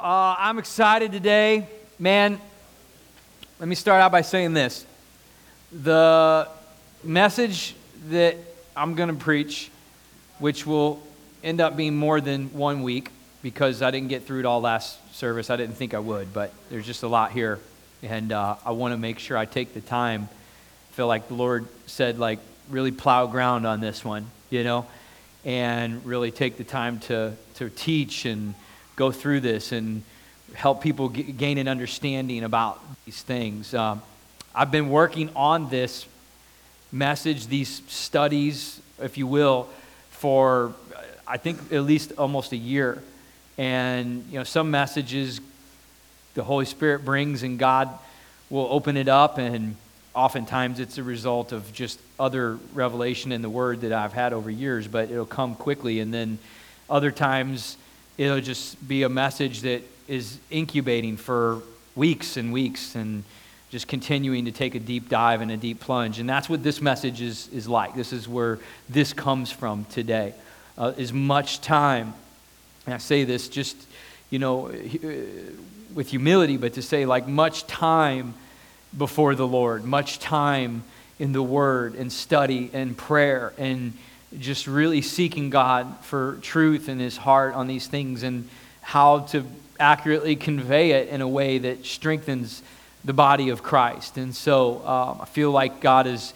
Uh, I'm excited today. Man, let me start out by saying this. The message that I'm going to preach, which will end up being more than one week because I didn't get through it all last service. I didn't think I would, but there's just a lot here. And uh, I want to make sure I take the time. I feel like the Lord said, like, really plow ground on this one, you know, and really take the time to, to teach and go through this and help people g- gain an understanding about these things. Um, I've been working on this message, these studies, if you will, for I think at least almost a year. And you know, some messages the Holy Spirit brings, and God will open it up, and oftentimes it's a result of just other revelation in the Word that I've had over years, but it'll come quickly, and then other times it'll just be a message that is incubating for weeks and weeks and just continuing to take a deep dive and a deep plunge. And that's what this message is, is like. This is where this comes from today. Uh, is much time, and I say this just, you know, with humility, but to say like much time before the Lord, much time in the Word and study and prayer and just really seeking God for truth in his heart on these things and how to accurately convey it in a way that strengthens the body of Christ. And so um, I feel like God has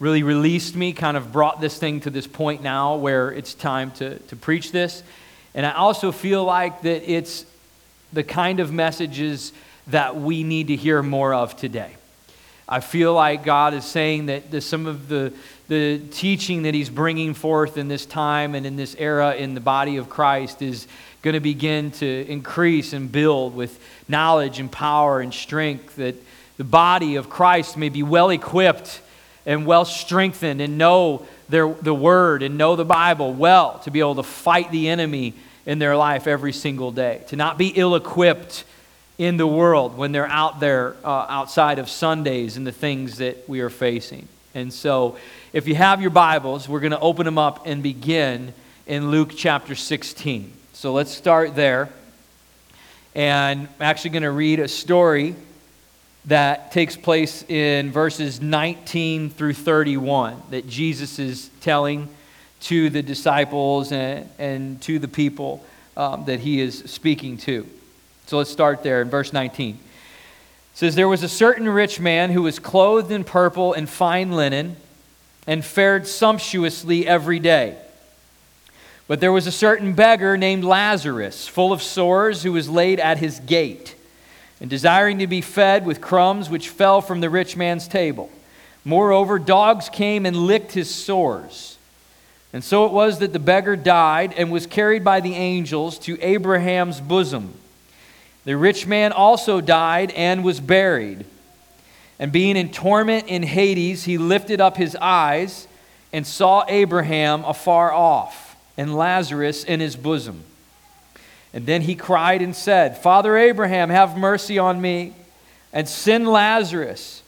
really released me, kind of brought this thing to this point now where it's time to, to preach this. And I also feel like that it's the kind of messages that we need to hear more of today. I feel like God is saying that some of the, the teaching that He's bringing forth in this time and in this era in the body of Christ is going to begin to increase and build with knowledge and power and strength, that the body of Christ may be well equipped and well strengthened and know their, the Word and know the Bible well to be able to fight the enemy in their life every single day, to not be ill equipped in the world when they're out there uh, outside of Sundays and the things that we are facing. And so, if you have your Bibles, we're going to open them up and begin in Luke chapter 16. So let's start there. And I'm actually going to read a story that takes place in verses 19 through 31 that Jesus is telling to the disciples and, and to the people um, that he is speaking to. So let's start there in verse 19. It says, There was a certain rich man who was clothed in purple and fine linen and fared sumptuously every day. But there was a certain beggar named Lazarus, full of sores, who was laid at his gate, and desiring to be fed with crumbs which fell from the rich man's table. Moreover, dogs came and licked his sores. And so it was that the beggar died and was carried by the angels to Abraham's bosom. The rich man also died and was buried. And being in torment in Hades, he lifted up his eyes and saw Abraham afar off and Lazarus in his bosom. And then he cried and said, Father Abraham, have mercy on me, and send Lazarus,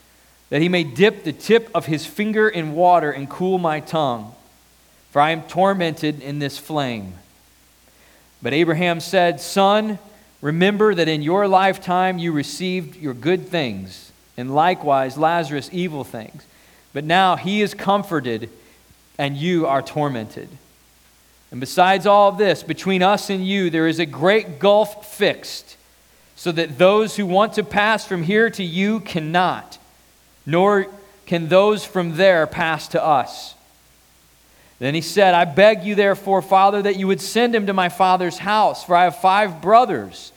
that he may dip the tip of his finger in water and cool my tongue, for I am tormented in this flame. But Abraham said, Son, remember that in your lifetime you received your good things, and likewise Lazarus evil things. But now he is comforted, and you are tormented. And besides all of this, between us and you, there is a great gulf fixed, so that those who want to pass from here to you cannot, nor can those from there pass to us. Then he said, I beg you, therefore, Father, that you would send him to my father's house, for I have five brothers,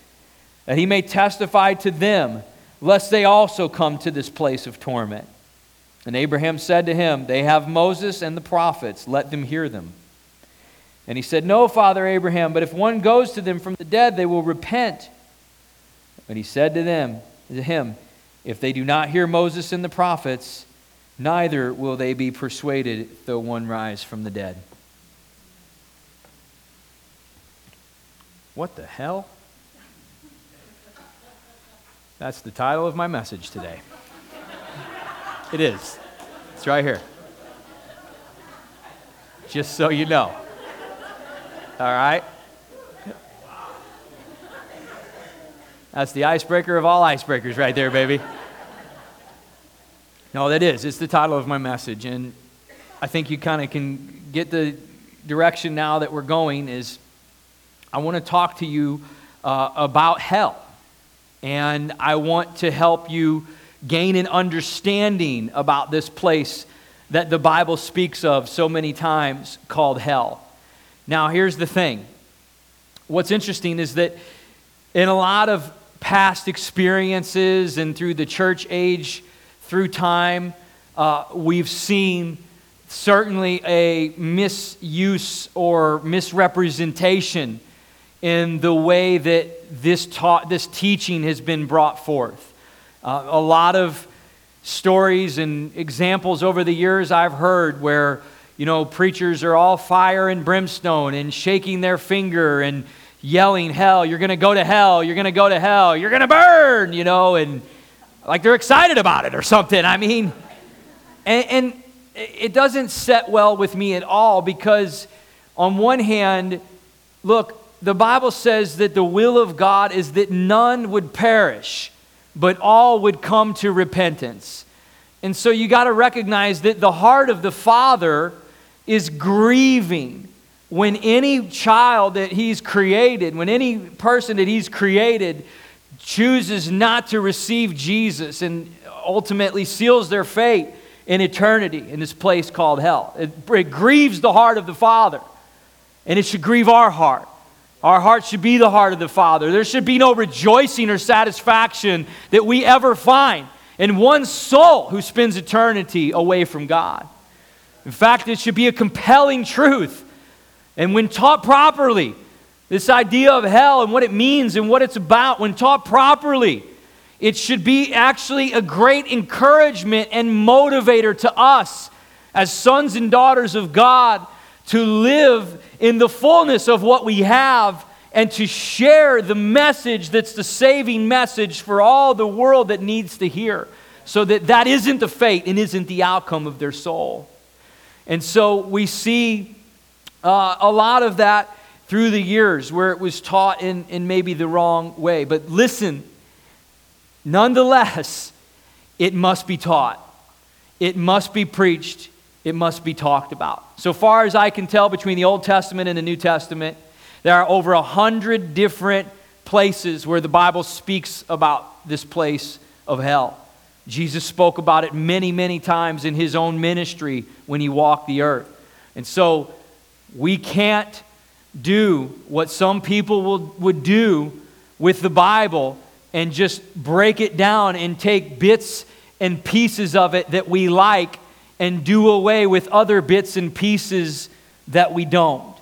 that he may testify to them, lest they also come to this place of torment. And Abraham said to him, They have Moses and the prophets, let them hear them. And he said, No, Father Abraham, but if one goes to them from the dead, they will repent. But he said to them, to him, If they do not hear Moses and the prophets, neither will they be persuaded though one rise from the dead. What the hell? That's the title of my message today. It is. It's right here. Just so you know. All right? That's the icebreaker of all icebreakers right there, baby. No, that is. It's the title of my message. And I think you kind of can get the direction now that we're going is I want to talk to you uh, about hell. And I want to help you gain an understanding about this place that the Bible speaks of so many times called hell. Now, here's the thing. What's interesting is that in a lot of past experiences and through the church age, through time, uh, we've seen certainly a misuse or misrepresentation in the way that this, taught, this teaching has been brought forth. Uh, a lot of stories and examples over the years I've heard where, you know, preachers are all fire and brimstone and shaking their finger and yelling, Hell, you're going to go to hell, you're going to go to hell, you're going to burn, you know, and like they're excited about it or something. I mean, and, and it doesn't set well with me at all because, on one hand, look, the Bible says that the will of God is that none would perish, but all would come to repentance. And so you got to recognize that the heart of the Father is grieving when any child that He's created, when any person that He's created chooses not to receive Jesus and ultimately seals their fate in eternity in this place called hell. It, it, grieves the heart of the Father, and it should grieve our heart. Our heart should be the heart of the Father. There should be no rejoicing or satisfaction that we ever find in one soul who spends eternity away from God. In fact, it should be a compelling truth. And when taught properly, this idea of hell and what it means and what it's about, when taught properly, it should be actually a great encouragement and motivator to us as sons and daughters of God to live in the fullness of what we have and to share the message that's the saving message for all the world that needs to hear so that that isn't the fate and isn't the outcome of their soul. And so we see uh, a lot of that through the years where it was taught in, in maybe the wrong way. But listen, nonetheless, it must be taught, it must be preached, it must be talked about. So far as I can tell, between the Old Testament and the New Testament, there are over a hundred different places where the Bible speaks about this place of hell. Jesus spoke about it many, many times in his own ministry when he walked the earth. And so we can't do what some people will, would do with the Bible and just break it down and take bits and pieces of it that we like and do away with other bits and pieces that we don't.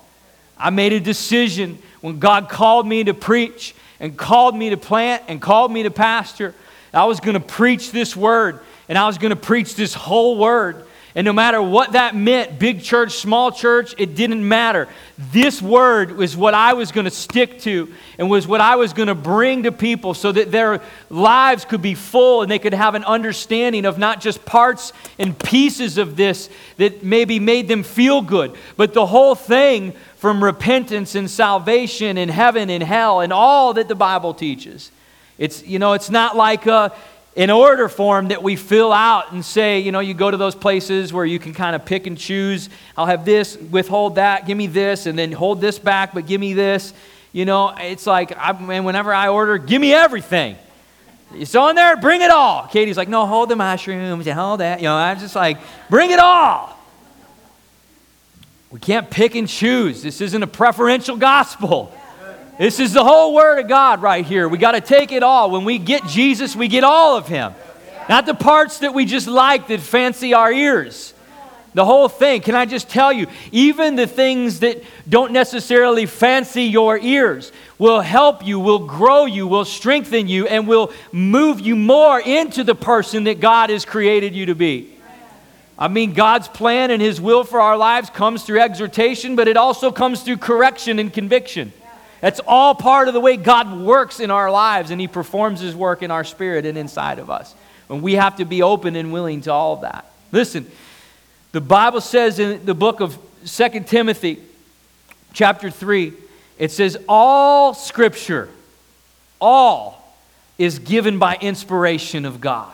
I made a decision when God called me to preach and called me to plant and called me to pastor. I was going to preach this word and I was going to preach this whole word. And no matter what that meant, big church, small church, it didn't matter. This word was what I was going to stick to and was what I was going to bring to people so that their lives could be full and they could have an understanding of not just parts and pieces of this that maybe made them feel good, but the whole thing from repentance and salvation and heaven and hell and all that the Bible teaches. It's, you know, it's not like, a, an order form that we fill out and say, you know, you go to those places where you can kind of pick and choose. I'll have this, withhold that, give me this, and then hold this back, but give me this. You know, it's like, I, and whenever I order, give me everything. It's on there, bring it all. Katie's like, no, hold the mushrooms and hold that. You know, I'm just like, bring it all. We can't pick and choose. This isn't a preferential gospel. This is the whole Word of God right here. We got to take it all. When we get Jesus, we get all of Him. Not the parts that we just like that fancy our ears. The whole thing. Can I just tell you, even the things that don't necessarily fancy your ears will help you, will grow you, will strengthen you, and will move you more into the person that God has created you to be. I mean, God's plan and His will for our lives comes through exhortation, but it also comes through correction and conviction. That's all part of the way God works in our lives, and He performs His work in our spirit and inside of us. And we have to be open and willing to all of that. Listen, the Bible says in the book of Second Timothy, chapter 3, it says, All scripture, all is given by inspiration of God.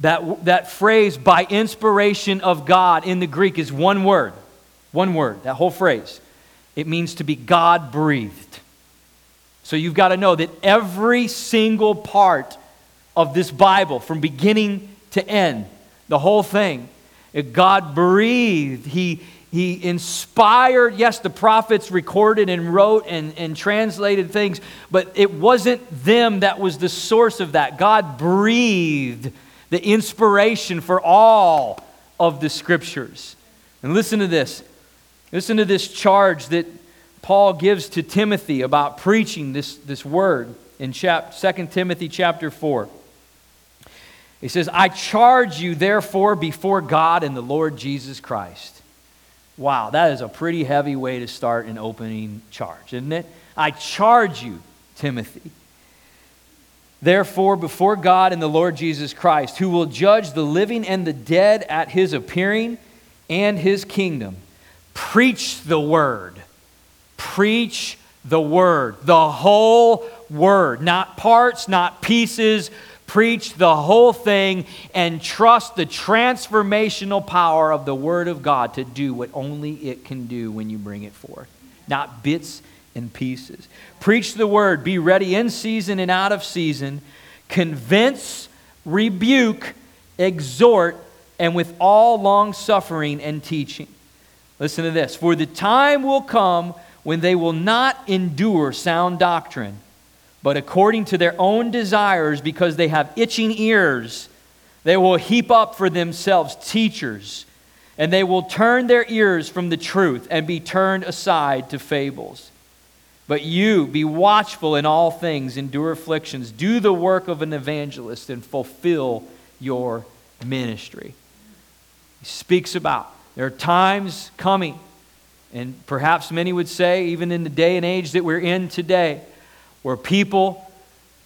That, that phrase, by inspiration of God, in the Greek is one word. One word, that whole phrase. It means to be God breathed. So you've got to know that every single part of this Bible, from beginning to end, the whole thing, God breathed. He, he inspired, yes, the prophets recorded and wrote and, and translated things, but it wasn't them that was the source of that. God breathed the inspiration for all of the scriptures. And listen to this. Listen to this charge that Paul gives to Timothy about preaching this, this word in chap, 2 Timothy chapter 4. He says, I charge you, therefore, before God and the Lord Jesus Christ. Wow, that is a pretty heavy way to start an opening charge, isn't it? I charge you, Timothy Therefore, before God and the Lord Jesus Christ, who will judge the living and the dead at his appearing and his kingdom, preach the word. Preach the word. The whole word. Not parts, not pieces. Preach the whole thing and trust the transformational power of the word of God to do what only it can do when you bring it forth. Not bits and pieces. Preach the word, be ready in season and out of season, convince, rebuke, exhort, and with all long suffering and teaching. Listen to this For the time will come when they will not endure sound doctrine, but according to their own desires, because they have itching ears, they will heap up for themselves teachers, and they will turn their ears from the truth and be turned aside to fables. But you be watchful in all things, endure afflictions, do the work of an evangelist, and fulfill your ministry. He speaks about there are times coming, and perhaps many would say, even in the day and age that we're in today, where people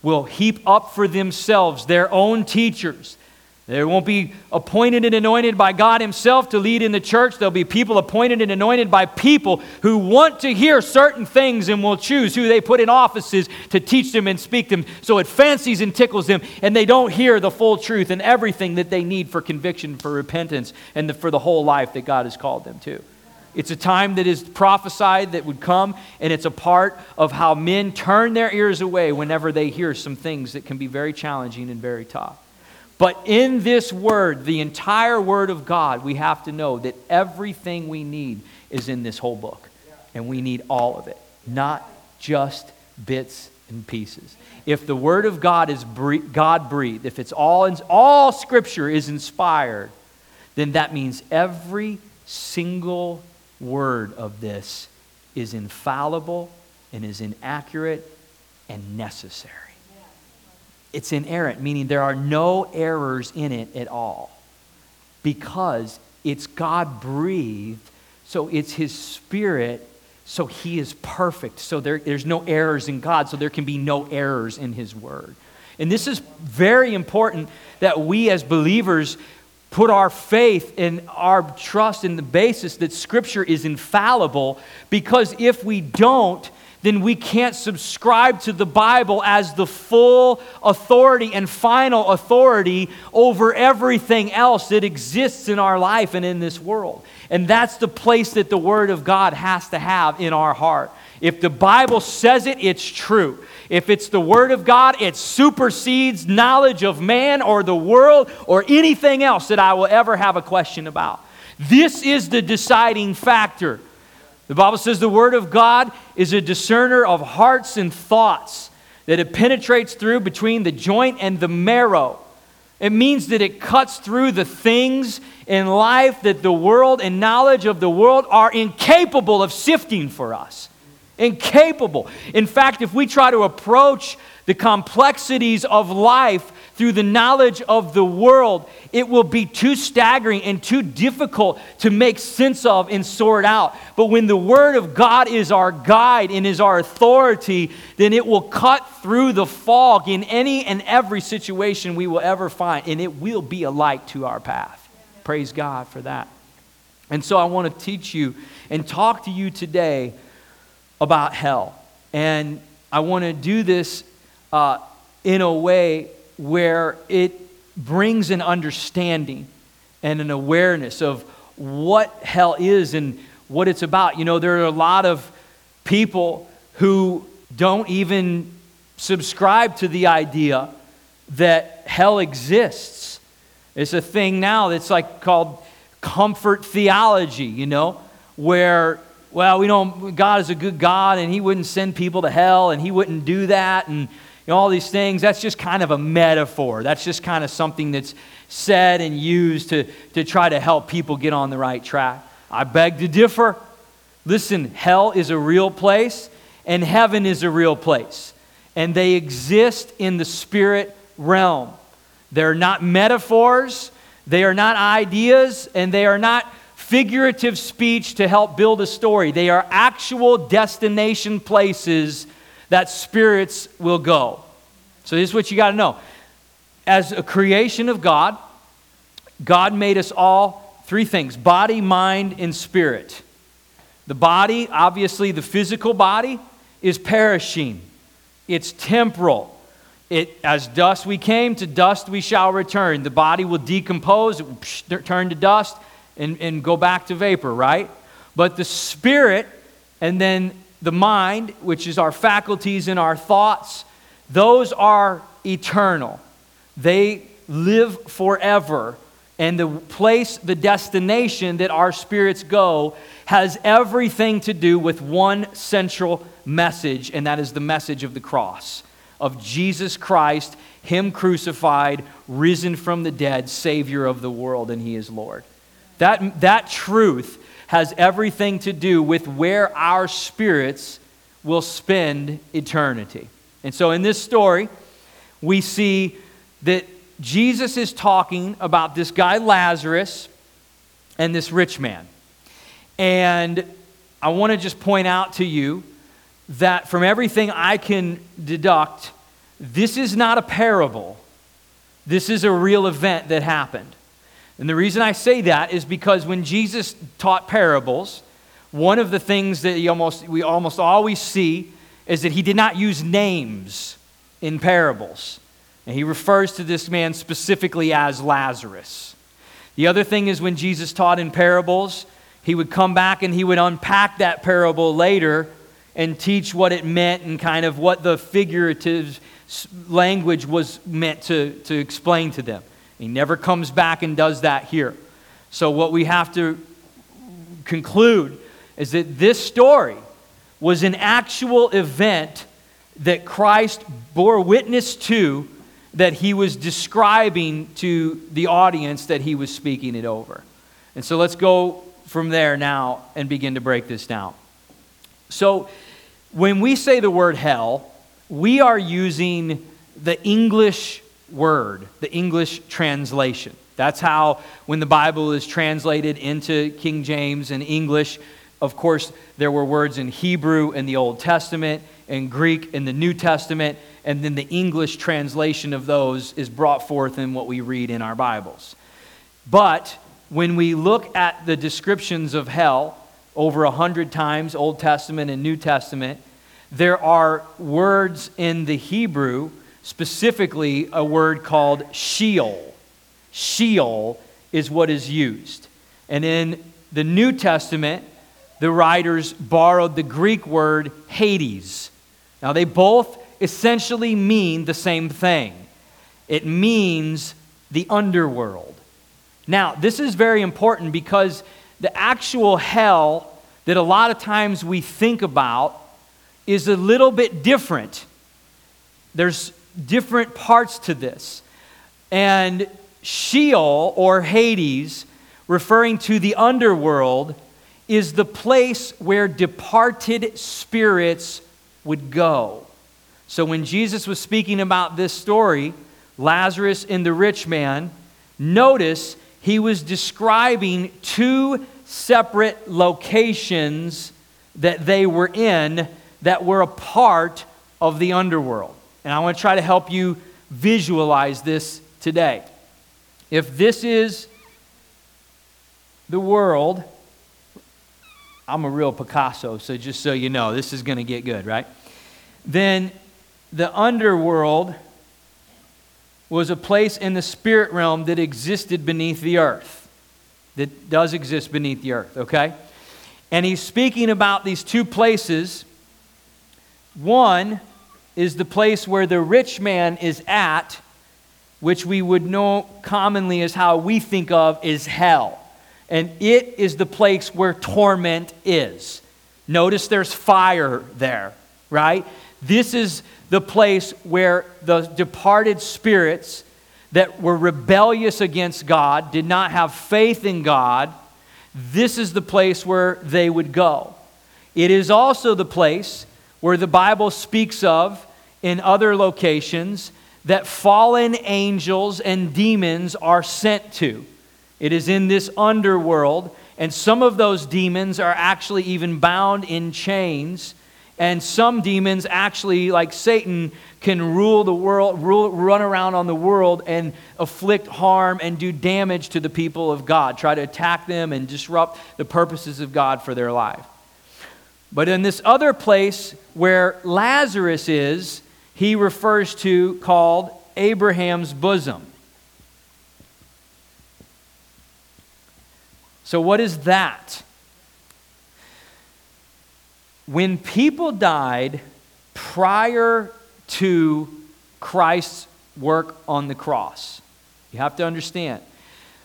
will heap up for themselves their own teachers, they won't be appointed and anointed by God Himself to lead in the church. There'll be people appointed and anointed by people who want to hear certain things and will choose who they put in offices to teach them and speak them. So it fancies and tickles them, and they don't hear the full truth and everything that they need for conviction, for repentance, and the, for the whole life that God has called them to. It's a time that is prophesied that would come, and it's a part of how men turn their ears away whenever they hear some things that can be very challenging and very tough. But in this word, the entire word of God, we have to know that everything we need is in this whole book. And we need all of it, not just bits and pieces. If the word of God is God breathed, if it's all all scripture is inspired, then that means every single word of this is infallible and is inaccurate and necessary. It's inerrant, meaning there are no errors in it at all because it's God breathed, so it's His Spirit, so He is perfect. So there, there's no errors in God, so there can be no errors in His Word. And this is very important that we as believers put our faith and our trust in the basis that Scripture is infallible because if we don't, then we can't subscribe to the Bible as the full authority and final authority over everything else that exists in our life and in this world. And that's the place that the Word of God has to have in our heart. If the Bible says it, it's true. If it's the Word of God, it supersedes knowledge of man or the world or anything else that I will ever have a question about. This is the deciding factor. The Bible says the Word of God is a discerner of hearts and thoughts, that it penetrates through between the joint and the marrow. It means that it cuts through the things in life that the world and knowledge of the world are incapable of sifting for us. Incapable. In fact, if we try to approach the complexities of life through the knowledge of the world, it will be too staggering and too difficult to make sense of and sort out. But when the Word of God is our guide and is our authority, then it will cut through the fog in any and every situation we will ever find, and it will be a light to our path. Praise God for that. And so I want to teach you and talk to you today about hell. And I want to do this uh, in a way where it brings an understanding and an awareness of what hell is and what it's about. You know, there are a lot of people who don't even subscribe to the idea that hell exists. It's a thing now that's like called comfort theology, you know, where, well, we know God is a good God and He wouldn't send people to hell and He wouldn't do that and you know, all these things. That's just kind of a metaphor. That's just kind of something that's said and used to, to try to help people get on the right track. I beg to differ. Listen, hell is a real place and heaven is a real place. And they exist in the spirit realm. They're not metaphors, they are not ideas, and they are not figurative speech to help build a story. They are actual destination places that spirits will go. So, this is what you got to know. As a creation of God, God made us all three things body, mind, and spirit. The body, obviously, the physical body, is perishing, it's temporal. It, as dust we came, to dust we shall return. The body will decompose, it will turn to dust, and, and go back to vapor, right? But the spirit, and then the mind, which is our faculties and our thoughts, those are eternal. They live forever. And the place, the destination that our spirits go, has everything to do with one central message, and that is the message of the cross of Jesus Christ, Him crucified, risen from the dead, Savior of the world, and He is Lord. That, that truth has everything to do with where our spirits will spend eternity. And so in this story, we see that Jesus is talking about this guy Lazarus and this rich man. And I want to just point out to you that from everything I can deduct, this is not a parable. This is a real event that happened. And the reason I say that is because when Jesus taught parables, one of the things that almost, we almost always see is that he did not use names in parables. And he refers to this man specifically as Lazarus. The other thing is when Jesus taught in parables, he would come back and he would unpack that parable later and teach what it meant and kind of what the figurative language was meant to, to explain to them. He never comes back and does that here. So, what we have to conclude is that this story was an actual event that Christ bore witness to, that he was describing to the audience that he was speaking it over. And so, let's go from there now and begin to break this down. So, when we say the word hell, we are using the English word, the English translation. That's how, when the Bible is translated into King James and English, of course, there were words in Hebrew in the Old Testament and Greek in the New Testament, and then the English translation of those is brought forth in what we read in our Bibles. But when we look at the descriptions of hell over a hundred times, Old Testament and New Testament, there are words in the Hebrew, specifically a word called Sheol. Sheol is what is used. And in the New Testament, the writers borrowed the Greek word Hades. Now, they both essentially mean the same thing it means the underworld. Now, this is very important because the actual hell that a lot of times we think about is a little bit different. There's different parts to this. And Sheol or Hades, referring to the underworld, is the place where departed spirits would go. So when Jesus was speaking about this story, Lazarus and the rich man, notice he was describing two separate locations that they were in that were a part of the underworld. And I want to try to help you visualize this today. If this is the world, I'm a real Picasso, so just so you know, this is going to get good, right? Then the underworld was a place in the spirit realm that existed beneath the earth, that does exist beneath the earth, okay? And he's speaking about these two places. One is the place where the rich man is at, which we would know commonly as how we think of is hell. And it is the place where torment is. Notice there's fire there, right? This is the place where the departed spirits that were rebellious against God, did not have faith in God, this is the place where they would go. It is also the place where the Bible speaks of in other locations that fallen angels and demons are sent to. It is in this underworld, and some of those demons are actually even bound in chains and some demons actually, like Satan, can rule the world, rule, run around on the world and afflict harm and do damage to the people of God, try to attack them and disrupt the purposes of God for their life. But in this other place where Lazarus is, he refers to called Abraham's bosom. So, what is that? when people died prior to Christ's work on the cross, you have to understand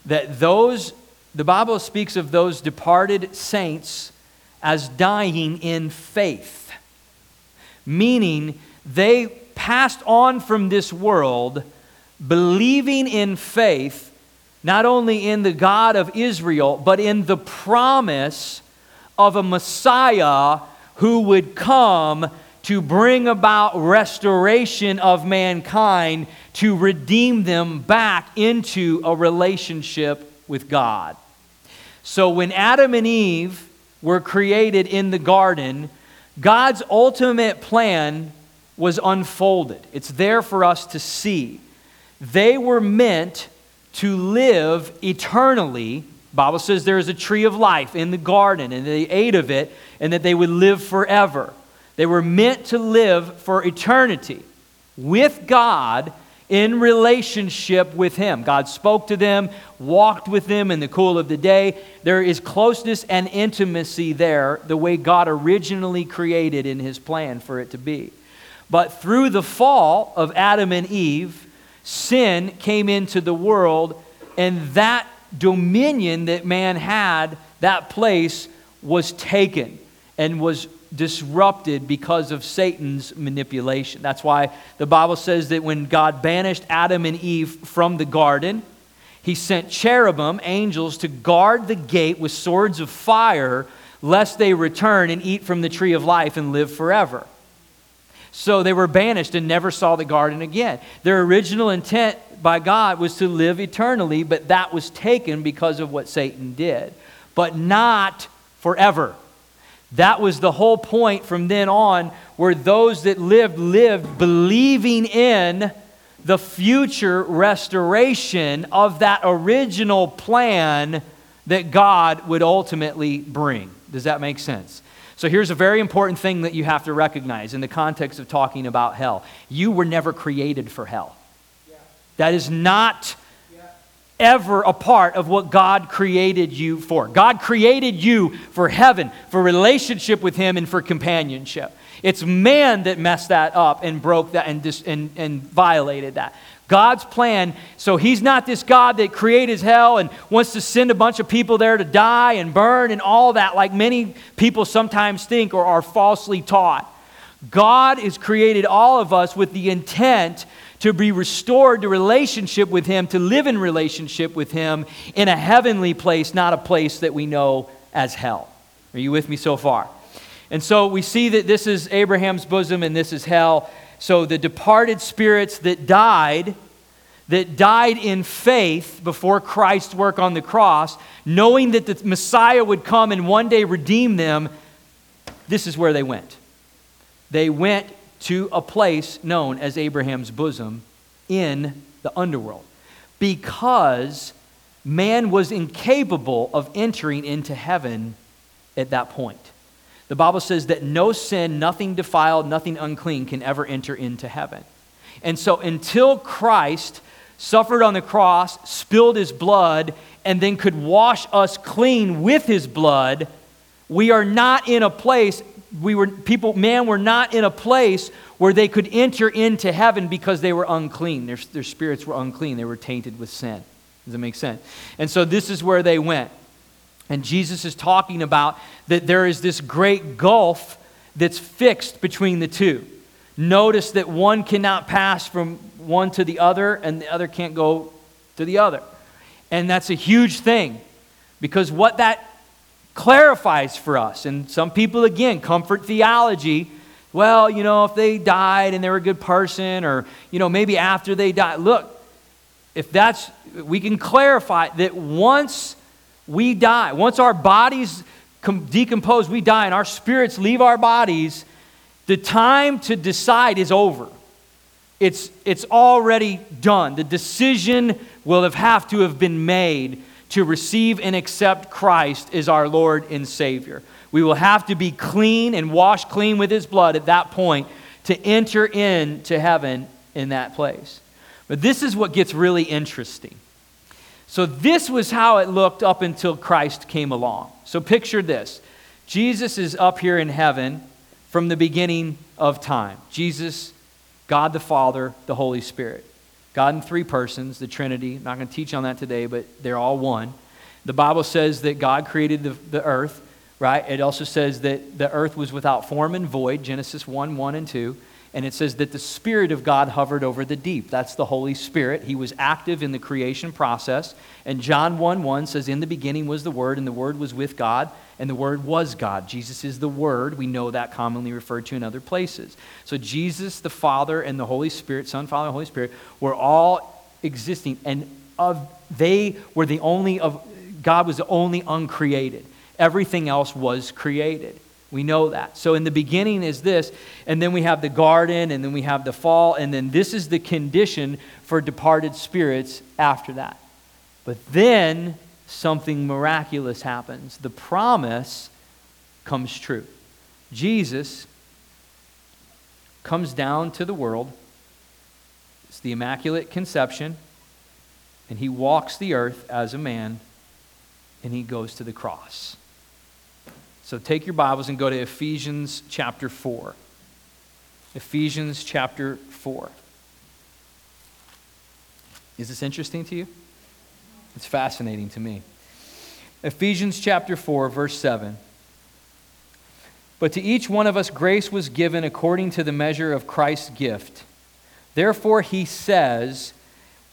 that those, the Bible speaks of those departed saints as dying in faith, meaning they passed on from this world believing in faith, not only in the God of Israel, but in the promise of a Messiah who would come to bring about restoration of mankind to redeem them back into a relationship with God. So when Adam and Eve were created in the garden, God's ultimate plan was unfolded. It's there for us to see. They were meant to live eternally Bible says there is a tree of life in the garden, and they ate of it, and that they would live forever. They were meant to live for eternity with God in relationship with Him. God spoke to them, walked with them in the cool of the day. There is closeness and intimacy there, the way God originally created in His plan for it to be. But through the fall of Adam and Eve, sin came into the world, and that dominion that man had, that place was taken and was disrupted because of Satan's manipulation. That's why the Bible says that when God banished Adam and Eve from the garden, he sent cherubim, angels, to guard the gate with swords of fire, lest they return and eat from the tree of life and live forever. So they were banished and never saw the garden again. Their original intent by God was to live eternally, but that was taken because of what Satan did. But not forever. That was the whole point from then on, where those that lived, lived believing in the future restoration of that original plan that God would ultimately bring. Does that make sense? So here's a very important thing that you have to recognize in the context of talking about hell. You were never created for hell. That is not ever a part of what God created you for. God created you for heaven, for relationship with Him, and for companionship. It's man that messed that up and broke that and, dis- and, and violated that. God's plan, so He's not this God that created hell and wants to send a bunch of people there to die and burn and all that, like many people sometimes think or are falsely taught. God has created all of us with the intent to be restored to relationship with Him, to live in relationship with Him in a heavenly place, not a place that we know as hell. Are you with me so far? And so we see that this is Abraham's bosom and this is hell. So the departed spirits that died, that died in faith before Christ's work on the cross, knowing that the Messiah would come and one day redeem them, this is where they went. They went to a place known as Abraham's bosom in the underworld because man was incapable of entering into heaven at that point. The Bible says that no sin, nothing defiled, nothing unclean can ever enter into heaven. And so until Christ suffered on the cross, spilled his blood, and then could wash us clean with his blood, we are not in a place, we were, people, man, were not in a place where they could enter into heaven because they were unclean. Their, their spirits were unclean, they were tainted with sin. Does that make sense? And so this is where they went. And Jesus is talking about that there is this great gulf that's fixed between the two. Notice that one cannot pass from one to the other, and the other can't go to the other. And that's a huge thing because what that clarifies for us, and some people, again, comfort theology. Well, you know, if they died and they were a good person, or, you know, maybe after they died. Look, if that's, we can clarify that once we die, once our bodies decompose, we die, and our spirits leave our bodies, the time to decide is over. It's, it's already done. The decision will have, have to have been made to receive and accept Christ as our Lord and Savior. We will have to be clean and washed clean with His blood at that point to enter into heaven in that place. But this is what gets really interesting. So, this was how it looked up until Christ came along. So, picture this Jesus is up here in heaven from the beginning of time. Jesus, God the Father, the Holy Spirit. God in three persons, the Trinity. I'm not going to teach on that today, but they're all one. The Bible says that God created the, the earth, right? It also says that the earth was without form and void, Genesis 1 1 and 2 and it says that the Spirit of God hovered over the deep. That's the Holy Spirit. He was active in the creation process. And John 1 1 says, In the beginning was the Word, and the Word was with God, and the Word was God. Jesus is the Word. We know that commonly referred to in other places. So Jesus, the Father, and the Holy Spirit, Son, Father, and Holy Spirit, were all existing, and of they were the only of God was the only uncreated. Everything else was created. We know that. So in the beginning is this, and then we have the garden, and then we have the fall, and then this is the condition for departed spirits after that. But then something miraculous happens. The promise comes true. Jesus comes down to the world. It's the Immaculate Conception, and he walks the earth as a man, and he goes to the cross. So take your Bibles and go to Ephesians chapter 4. Ephesians chapter 4. Is this interesting to you? It's fascinating to me. Ephesians chapter 4, verse 7. But to each one of us grace was given according to the measure of Christ's gift. Therefore, he says,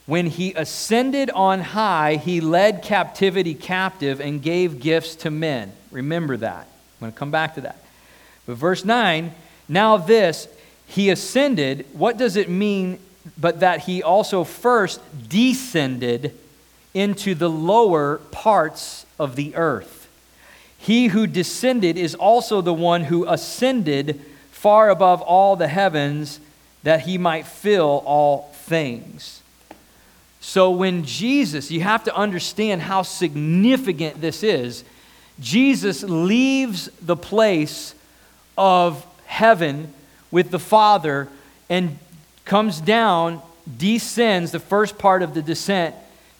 when he ascended on high, he led captivity captive and gave gifts to men. Remember that. I'm going to come back to that. But verse 9, now this, he ascended, what does it mean but that he also first descended into the lower parts of the earth? He who descended is also the one who ascended far above all the heavens that he might fill all things. So when Jesus, you have to understand how significant this is. Jesus leaves the place of heaven with the Father and comes down, descends the first part of the descent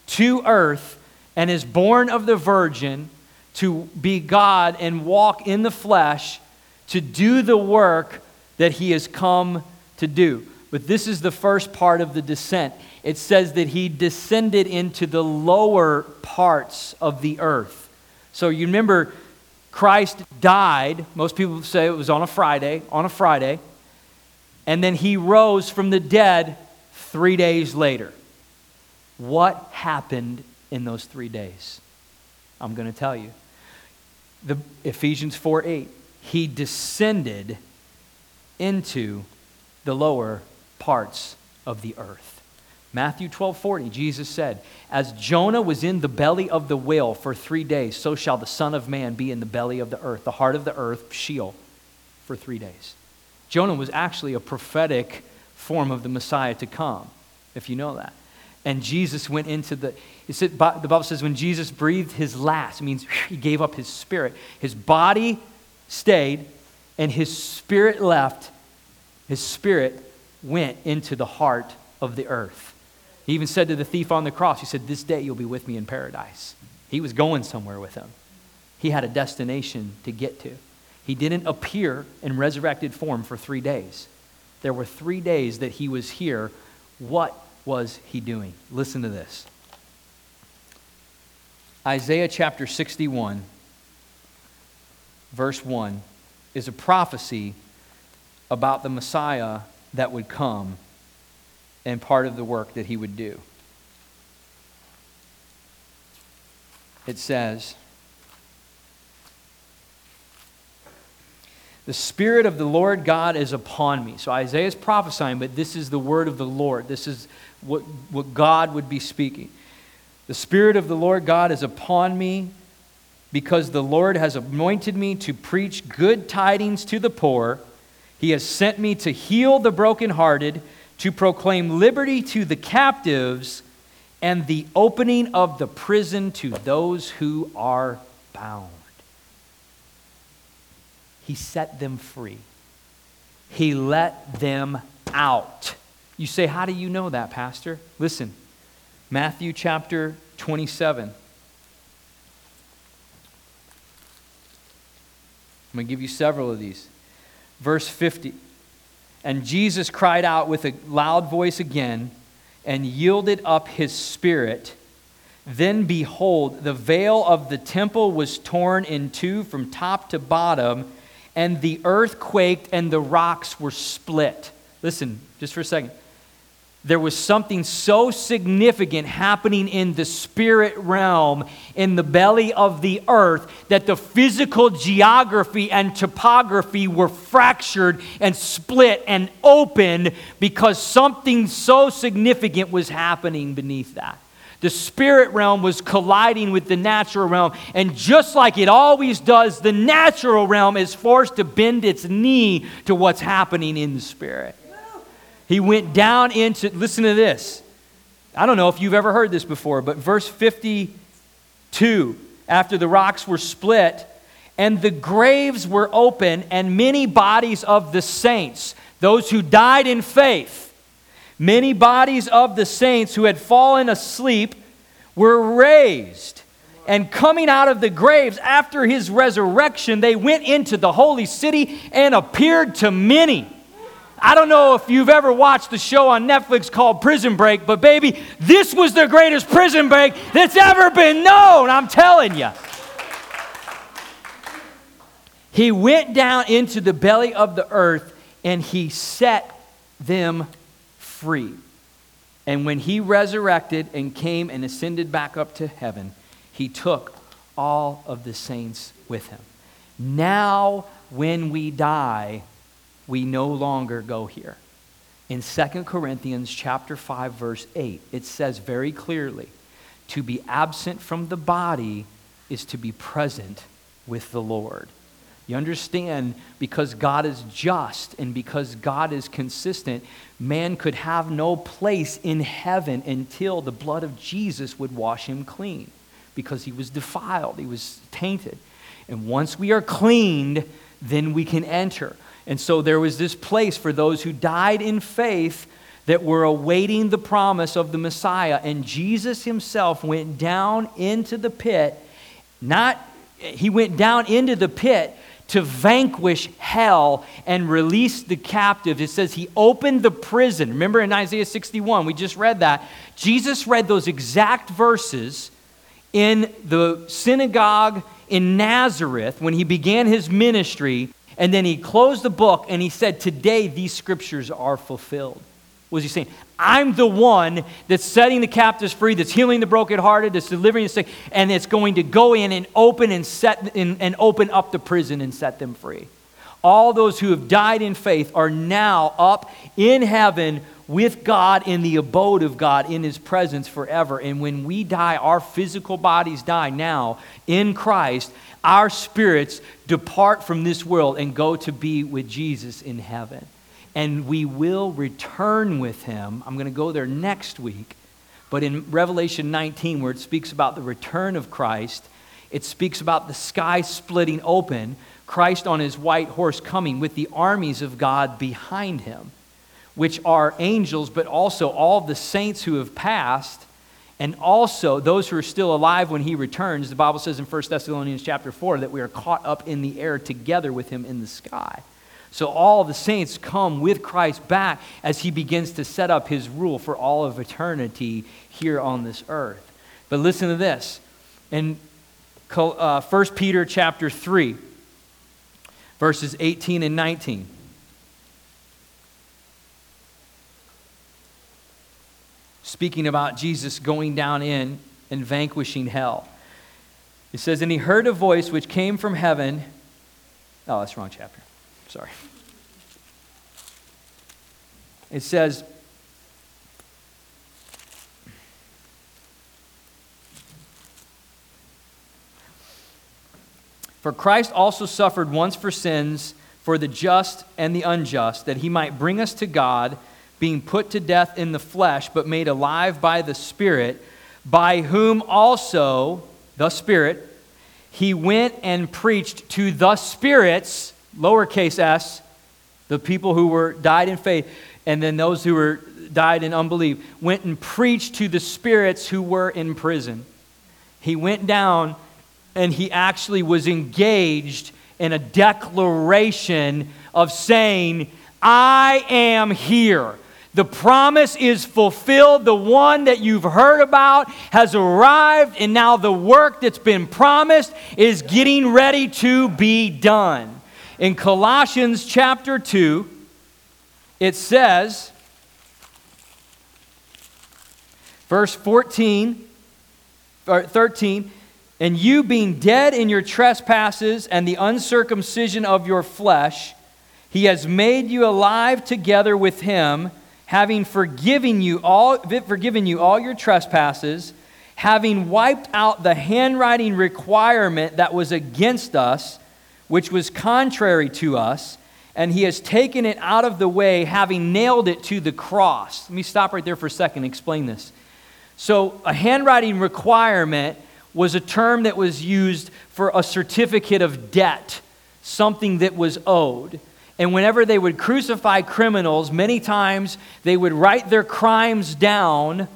to earth, and is born of the Virgin to be God and walk in the flesh to do the work that he has come to do. But this is the first part of the descent. It says that he descended into the lower parts of the earth. So you remember, Christ died. Most people say it was on a Friday, on a Friday. And then he rose from the dead three days later. What happened in those three days? I'm going to tell you. The Ephesians 4 8. He descended into the lower parts of the earth. Matthew 12 40, Jesus said, As Jonah was in the belly of the whale for three days, so shall the Son of Man be in the belly of the earth, the heart of the earth, Sheol, for three days. Jonah was actually a prophetic form of the Messiah to come, if you know that. And Jesus went into the, said, the Bible says when Jesus breathed his last, it means he gave up his spirit. His body stayed, and his spirit left. His spirit went into the heart of the earth. He even said to the thief on the cross, He said, This day you'll be with me in paradise. He was going somewhere with him. He had a destination to get to. He didn't appear in resurrected form for three days. There were three days that he was here. What was he doing? Listen to this Isaiah chapter 61, verse 1, is a prophecy about the Messiah that would come and part of the work that he would do. It says, The Spirit of the Lord God is upon me. So Isaiah is prophesying, but this is the word of the Lord. This is what, what God would be speaking. The Spirit of the Lord God is upon me because the Lord has anointed me to preach good tidings to the poor. He has sent me to heal the brokenhearted, to proclaim liberty to the captives, and the opening of the prison to those who are bound. He set them free. He let them out. You say, How do you know that, Pastor? Listen, Matthew chapter 27. I'm going to give you several of these. Verse 50. And Jesus cried out with a loud voice again and yielded up his spirit. Then behold, the veil of the temple was torn in two from top to bottom and the earth quaked and the rocks were split. Listen, just for a second. There was something so significant happening in the spirit realm, in the belly of the earth, that the physical geography and topography were fractured and split and opened because something so significant was happening beneath that. The spirit realm was colliding with the natural realm. And just like it always does, the natural realm is forced to bend its knee to what's happening in the spirit. He went down into, listen to this. I don't know if you've ever heard this before, but verse 52 after the rocks were split, and the graves were open, and many bodies of the saints, those who died in faith, Many bodies of the saints who had fallen asleep were raised. And coming out of the graves after his resurrection, they went into the holy city and appeared to many. I don't know if you've ever watched the show on Netflix called Prison Break, but baby, this was the greatest prison break that's ever been known, I'm telling you. He went down into the belly of the earth and he set them free. And when he resurrected and came and ascended back up to heaven, he took all of the saints with him. Now, when we die, we no longer go here. In 2 Corinthians chapter 5 verse 8, it says very clearly, to be absent from the body is to be present with the Lord. You understand, because God is just and because God is consistent, man could have no place in heaven until the blood of Jesus would wash him clean because he was defiled, he was tainted. And once we are cleaned, then we can enter. And so there was this place for those who died in faith that were awaiting the promise of the Messiah. And Jesus himself went down into the pit, not, he went down into the pit to vanquish hell and release the captive. It says he opened the prison. Remember in Isaiah 61, we just read that. Jesus read those exact verses in the synagogue in Nazareth when he began his ministry. And then he closed the book and he said, Today these scriptures are fulfilled. What was he saying? I'm the one that's setting the captives free, that's healing the brokenhearted, that's delivering the sick, and it's going to go in and open and set and, and open up the prison and set them free. All those who have died in faith are now up in heaven with God in the abode of God in his presence forever. And when we die, our physical bodies die now in Christ, our spirits depart from this world and go to be with Jesus in heaven and we will return with him. I'm going to go there next week. But in Revelation 19, where it speaks about the return of Christ, it speaks about the sky splitting open Christ on his white horse coming with the armies of God behind him, which are angels, but also all the saints who have passed, and also those who are still alive when he returns. The Bible says in 1 Thessalonians chapter 4 that we are caught up in the air together with him in the sky. So all the saints come with Christ back as he begins to set up his rule for all of eternity here on this earth. But listen to this. In uh, 1 Peter chapter 3, verses 18 and 19. Speaking about Jesus going down in and vanquishing hell. It says, And he heard a voice which came from heaven. Oh, that's wrong chapter. Sorry. It says, For Christ also suffered once for sins, for the just and the unjust, that he might bring us to God, being put to death in the flesh, but made alive by the Spirit, by whom also, the Spirit, he went and preached to the spirits, lowercase s, the people who were died in faith, and then those who were died in unbelief, went and preached to the spirits who were in prison. He went down and he actually was engaged in a declaration of saying, I am here. The promise is fulfilled. The one that you've heard about has arrived, and now the work that's been promised is getting ready to be done. In Colossians chapter 2, it says, verse 14, or 13, and you, being dead in your trespasses and the uncircumcision of your flesh, he has made you alive together with him, having forgiven you all, forgiven you all your trespasses, having wiped out the handwriting requirement that was against us, which was contrary to us, and he has taken it out of the way, having nailed it to the cross. Let me stop right there for a second and explain this. So, a handwriting requirement was a term that was used for a certificate of debt, something that was owed. And whenever they would crucify criminals, many times they would write their crimes down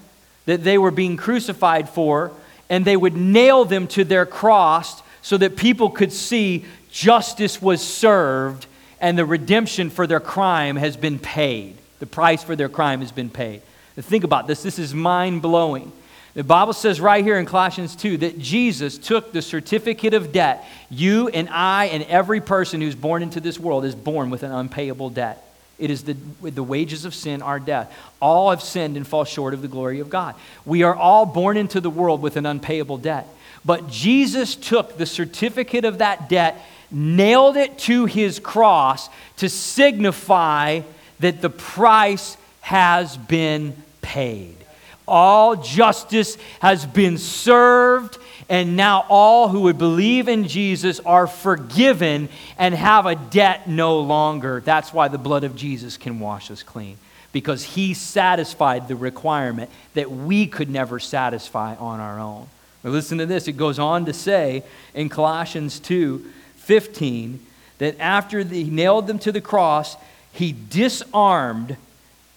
that they were being crucified for, and they would nail them to their cross so that people could see justice was served and the redemption for their crime has been paid. The price for their crime has been paid. Think about this. This is mind blowing. The Bible says right here in Colossians 2 that Jesus took the certificate of debt. You and I and every person who's born into this world is born with an unpayable debt. It is the, the wages of sin, our death. All have sinned and fall short of the glory of God. We are all born into the world with an unpayable debt. But Jesus took the certificate of that debt, nailed it to his cross to signify that the price has been paid. All justice has been served, and now all who would believe in Jesus are forgiven and have a debt no longer. That's why the blood of Jesus can wash us clean, because he satisfied the requirement that we could never satisfy on our own. But listen to this it goes on to say in Colossians 2 15 that after he nailed them to the cross, he disarmed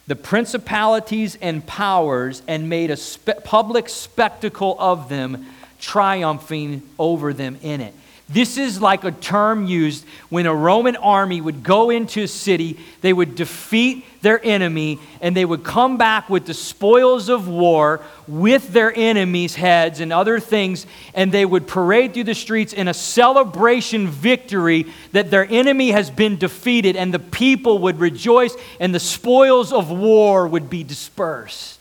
the principalities and powers and made a spe- public spectacle of them, triumphing over them in it. This is like a term used when a Roman army would go into a city, they would defeat their enemy, and they would come back with the spoils of war with their enemies' heads and other things, and they would parade through the streets in a celebration victory that their enemy has been defeated, and the people would rejoice, and the spoils of war would be dispersed.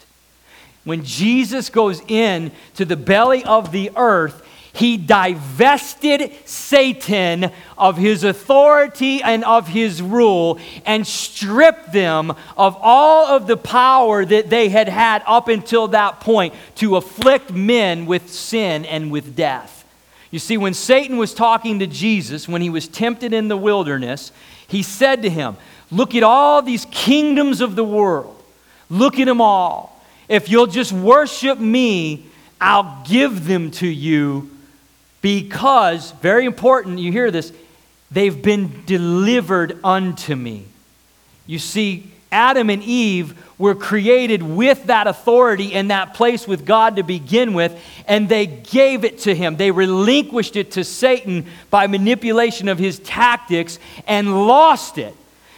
When Jesus goes in to the belly of the earth, he divested Satan of his authority and of his rule and stripped them of all of the power that they had had up until that point to afflict men with sin and with death. You see, when Satan was talking to Jesus, when he was tempted in the wilderness, he said to him, Look at all these kingdoms of the world. Look at them all. If you'll just worship me, I'll give them to you because, very important, you hear this, they've been delivered unto me. You see, Adam and Eve were created with that authority and that place with God to begin with, and they gave it to him. They relinquished it to Satan by manipulation of his tactics and lost it.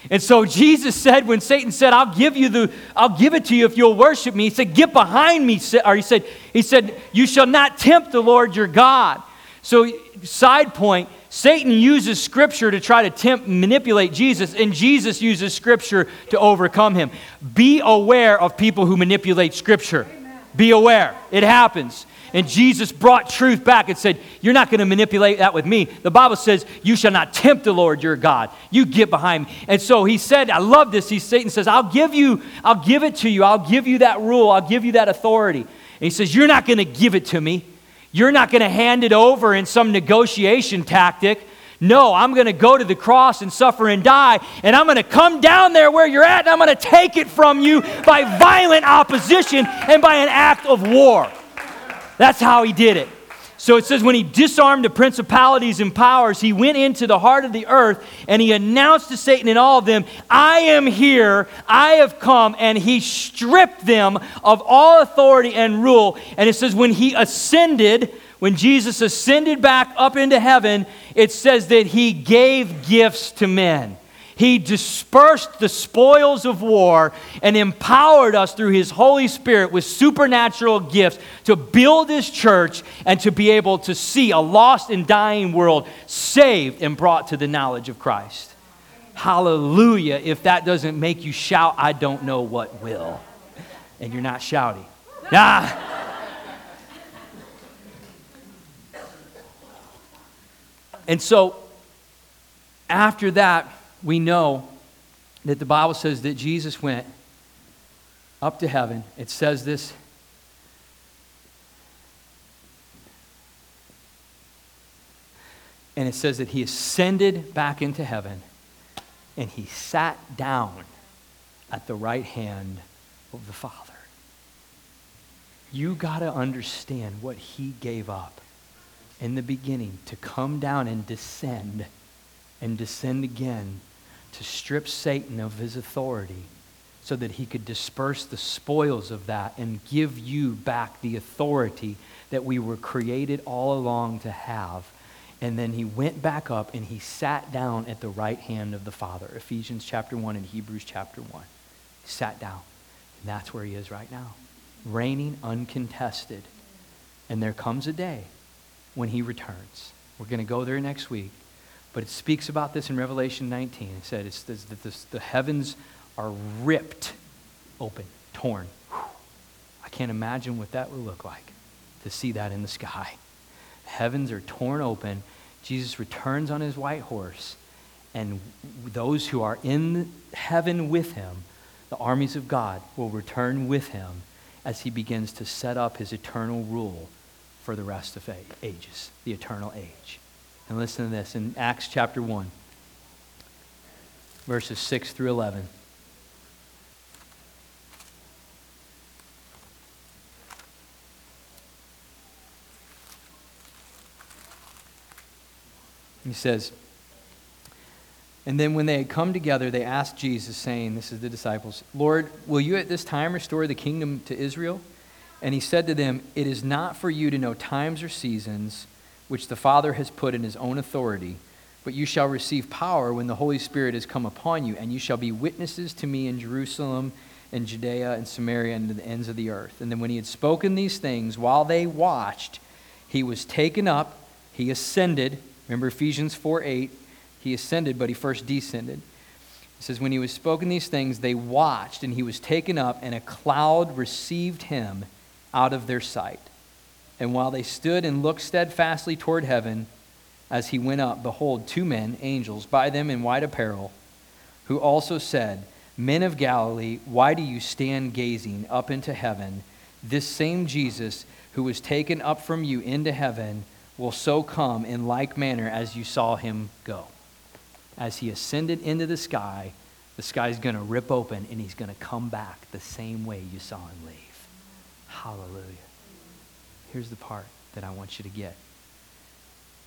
And so Jesus said, when Satan said, I'll give you the, I'll give it to you if you'll worship me, he said, Get behind me. Or he said, he said, You shall not tempt the Lord your God. So, side point, Satan uses scripture to try to tempt, manipulate Jesus, and Jesus uses scripture to overcome him. Be aware of people who manipulate scripture. Be aware. It happens. And Jesus brought truth back and said, You're not going to manipulate that with me. The Bible says, You shall not tempt the Lord your God. You get behind me. And so he said, I love this. He, Satan says, I'll give you, I'll give it to you. I'll give you that rule. I'll give you that authority. And he says, You're not going to give it to me. You're not going to hand it over in some negotiation tactic. No, I'm going to go to the cross and suffer and die, and I'm going to come down there where you're at, and I'm going to take it from you by violent opposition and by an act of war. That's how he did it. So it says, when he disarmed the principalities and powers, he went into the heart of the earth and he announced to Satan and all of them, I am here, I have come, and he stripped them of all authority and rule. And it says, when he ascended, when Jesus ascended back up into heaven, it says that he gave gifts to men. He dispersed the spoils of war and empowered us through His Holy Spirit with supernatural gifts to build His church and to be able to see a lost and dying world saved and brought to the knowledge of Christ. Hallelujah. If that doesn't make you shout, I don't know what will. And you're not shouting. Ah. And so, after that, we know that the Bible says that Jesus went up to heaven. It says this. And it says that he ascended back into heaven and he sat down at the right hand of the Father. You got to understand what he gave up in the beginning to come down and descend and descend again to strip Satan of his authority so that he could disperse the spoils of that and give you back the authority that we were created all along to have. And then he went back up and he sat down at the right hand of the Father. Ephesians chapter 1 and Hebrews chapter 1. He sat down. And that's where he is right now, reigning uncontested. And there comes a day when he returns. We're going to go there next week. But it speaks about this in Revelation 19. It said it's that this, the heavens are ripped open, torn. Whew. I can't imagine what that would look like to see that in the sky. The heavens are torn open. Jesus returns on his white horse, and those who are in heaven with him, the armies of God, will return with him as he begins to set up his eternal rule for the rest of ages, the eternal age. And listen to this in Acts chapter 1, verses 6 through 11. He says, And then when they had come together, they asked Jesus, saying, This is the disciples, Lord, will you at this time restore the kingdom to Israel? And he said to them, It is not for you to know times or seasons which the Father has put in his own authority. But you shall receive power when the Holy Spirit has come upon you, and you shall be witnesses to me in Jerusalem and Judea and Samaria and to the ends of the earth. And then when he had spoken these things, while they watched, he was taken up, he ascended. Remember Ephesians 4 8. He ascended, but he first descended. It says, When he was spoken these things, they watched, and he was taken up, and a cloud received him out of their sight. And while they stood and looked steadfastly toward heaven, as he went up, behold, two men, angels, by them in white apparel, who also said, Men of Galilee, why do you stand gazing up into heaven? This same Jesus who was taken up from you into heaven will so come in like manner as you saw him go. As he ascended into the sky, the sky's going to rip open and he's going to come back the same way you saw him leave. Hallelujah. Here's the part that I want you to get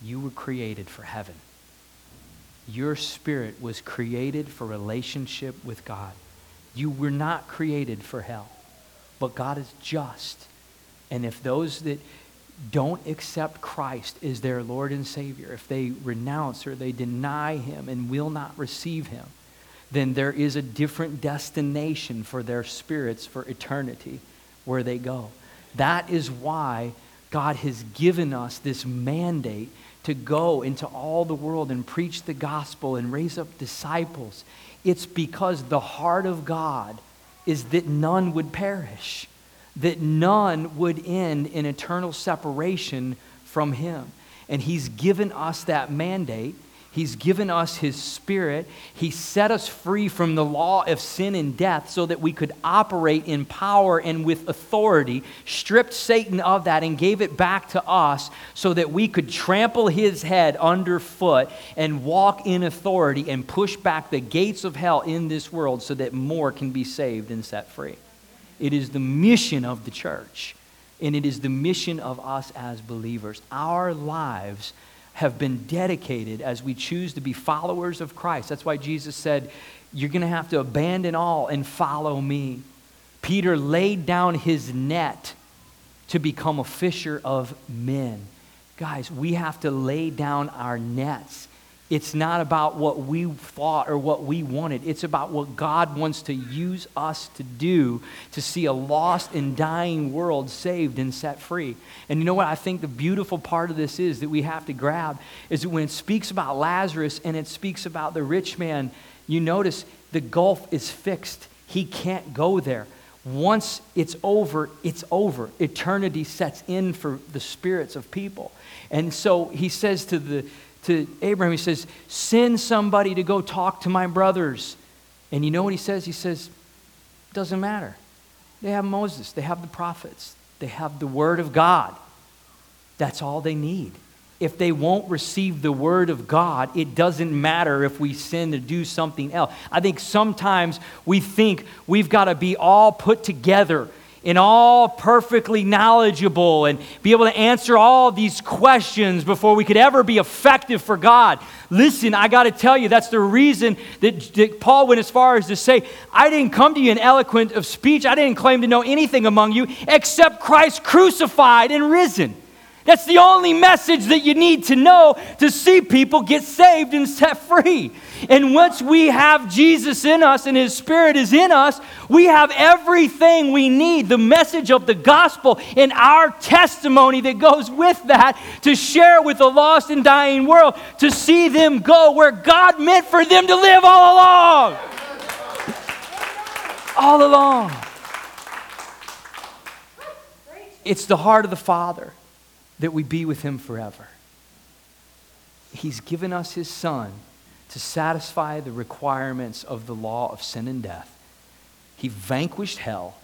you were created for heaven. Your spirit was created for relationship with God. You were not created for hell, but God is just. And if those that don't accept Christ as their Lord and Savior, if they renounce or they deny Him and will not receive Him, then there is a different destination for their spirits for eternity where they go. That is why God has given us this mandate to go into all the world and preach the gospel and raise up disciples. It's because the heart of God is that none would perish that none would end in eternal separation from Him. And He's given us that mandate. He's given us His Spirit. He set us free from the law of sin and death so that we could operate in power and with authority, stripped Satan of that and gave it back to us so that we could trample his head underfoot and walk in authority and push back the gates of hell in this world so that more can be saved and set free. It is the mission of the church, and it is the mission of us as believers. Our lives have been dedicated as we choose to be followers of Christ. That's why Jesus said, You're going to have to abandon all and follow me. Peter laid down his net to become a fisher of men. Guys, we have to lay down our nets it's not about what we thought or what we wanted. It's about what God wants to use us to do to see a lost and dying world saved and set free. And you know what I think the beautiful part of this is that we have to grab is that when it speaks about Lazarus and it speaks about the rich man, you notice the gulf is fixed. He can't go there. Once it's over, it's over. Eternity sets in for the spirits of people. And so he says to the to Abraham, he says, Send somebody to go talk to my brothers. And you know what he says? He says, Doesn't matter. They have Moses, they have the prophets, they have the word of God. That's all they need. If they won't receive the word of God, it doesn't matter if we sin to do something else. I think sometimes we think we've got to be all put together and all perfectly knowledgeable and be able to answer all these questions before we could ever be effective for God. Listen, I got to tell you, that's the reason that, that, Paul went as far as to say, I didn't come to you in eloquent of speech. I didn't claim to know anything among you except Christ crucified and risen. That's the only message that you need to know to see people get saved and set free. And once we have Jesus in us and His Spirit is in us, we have everything we need the message of the gospel and our testimony that goes with that to share with the lost and dying world, to see them go where God meant for them to live all along. All along. It's the heart of the Father that we be with Him forever. He's given us His Son to satisfy the requirements of the law of sin and death. He vanquished hell,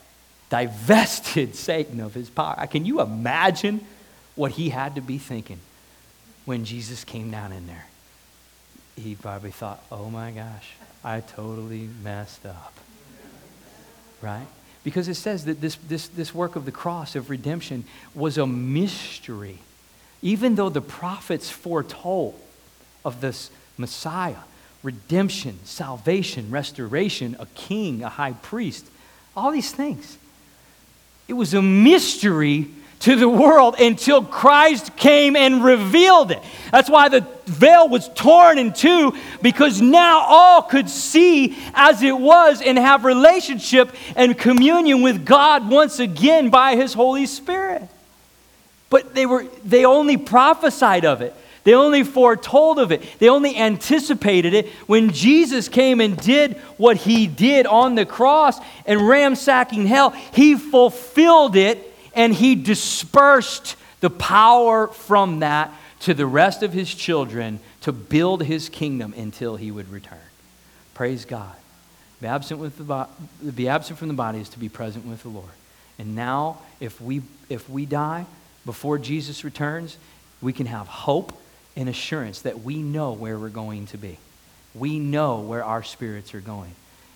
divested Satan of his power. Can you imagine what he had to be thinking when Jesus came down in there? He probably thought, oh my gosh, I totally messed up. Right? Because it says that this, this, this work of the cross of redemption was a mystery. Even though the prophets foretold of this Messiah, redemption, salvation, restoration, a king, a high priest, all these things. It was a mystery to the world until Christ came and revealed it. That's why the veil was torn in two because now all could see as it was and have relationship and communion with God once again by his Holy Spirit. But they were they only prophesied of it. They only foretold of it. They only anticipated it. When Jesus came and did what he did on the cross and ransacking hell, he fulfilled it and he dispersed the power from that to the rest of his children to build his kingdom until he would return. Praise God. Be absent, with the be absent from the body is to be present with the Lord. And now, if we, if we die before Jesus returns, we can have hope and assurance that we know where we're going to be. We know where our spirits are going.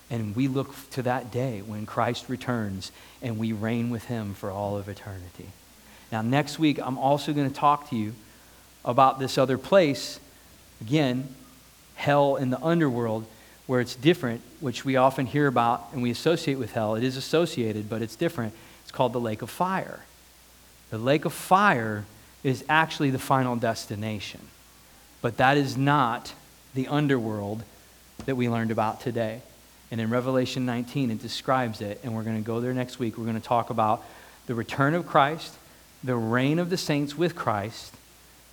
And we look to that day when Christ returns and we reign with him for all of eternity. Now, next week, I'm also going to talk to you about this other place. Again, hell in the underworld where it's different, which we often hear about and we associate with hell. It is associated, but it's different. It's called the lake of fire. The lake of fire is actually the final destination, but that is not the underworld that we learned about today. And in Revelation 19, it describes it, and we're going to go there next week. We're going to talk about the return of Christ, the reign of the saints with Christ,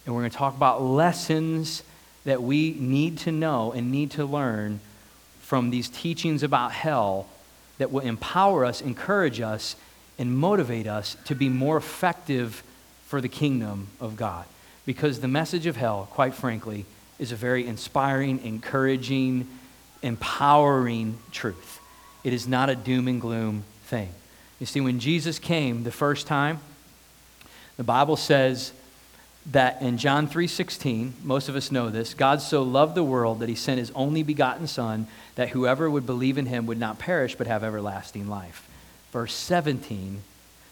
and we're going to talk about lessons that we need to know and need to learn from these teachings about hell that will empower us, encourage us, and motivate us to be more effective for the kingdom of God. Because the message of hell, quite frankly, is a very inspiring, encouraging, empowering truth. It is not a doom and gloom thing. You see, when Jesus came the first time, the Bible says that in John 3:16, most of us know this, God so loved the world that he sent his only begotten son that whoever would believe in him would not perish but have everlasting life. Verse 17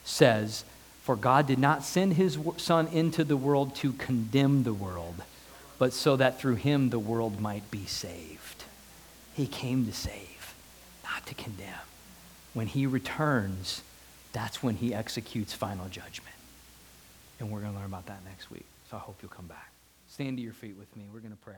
says, "For God did not send his son into the world to condemn the world, but so that through him the world might be saved." He came to save, not to condemn. When he returns, that's when he executes final judgment. And we're going to learn about that next week. So I hope you'll come back. Stand to your feet with me. We're going to pray.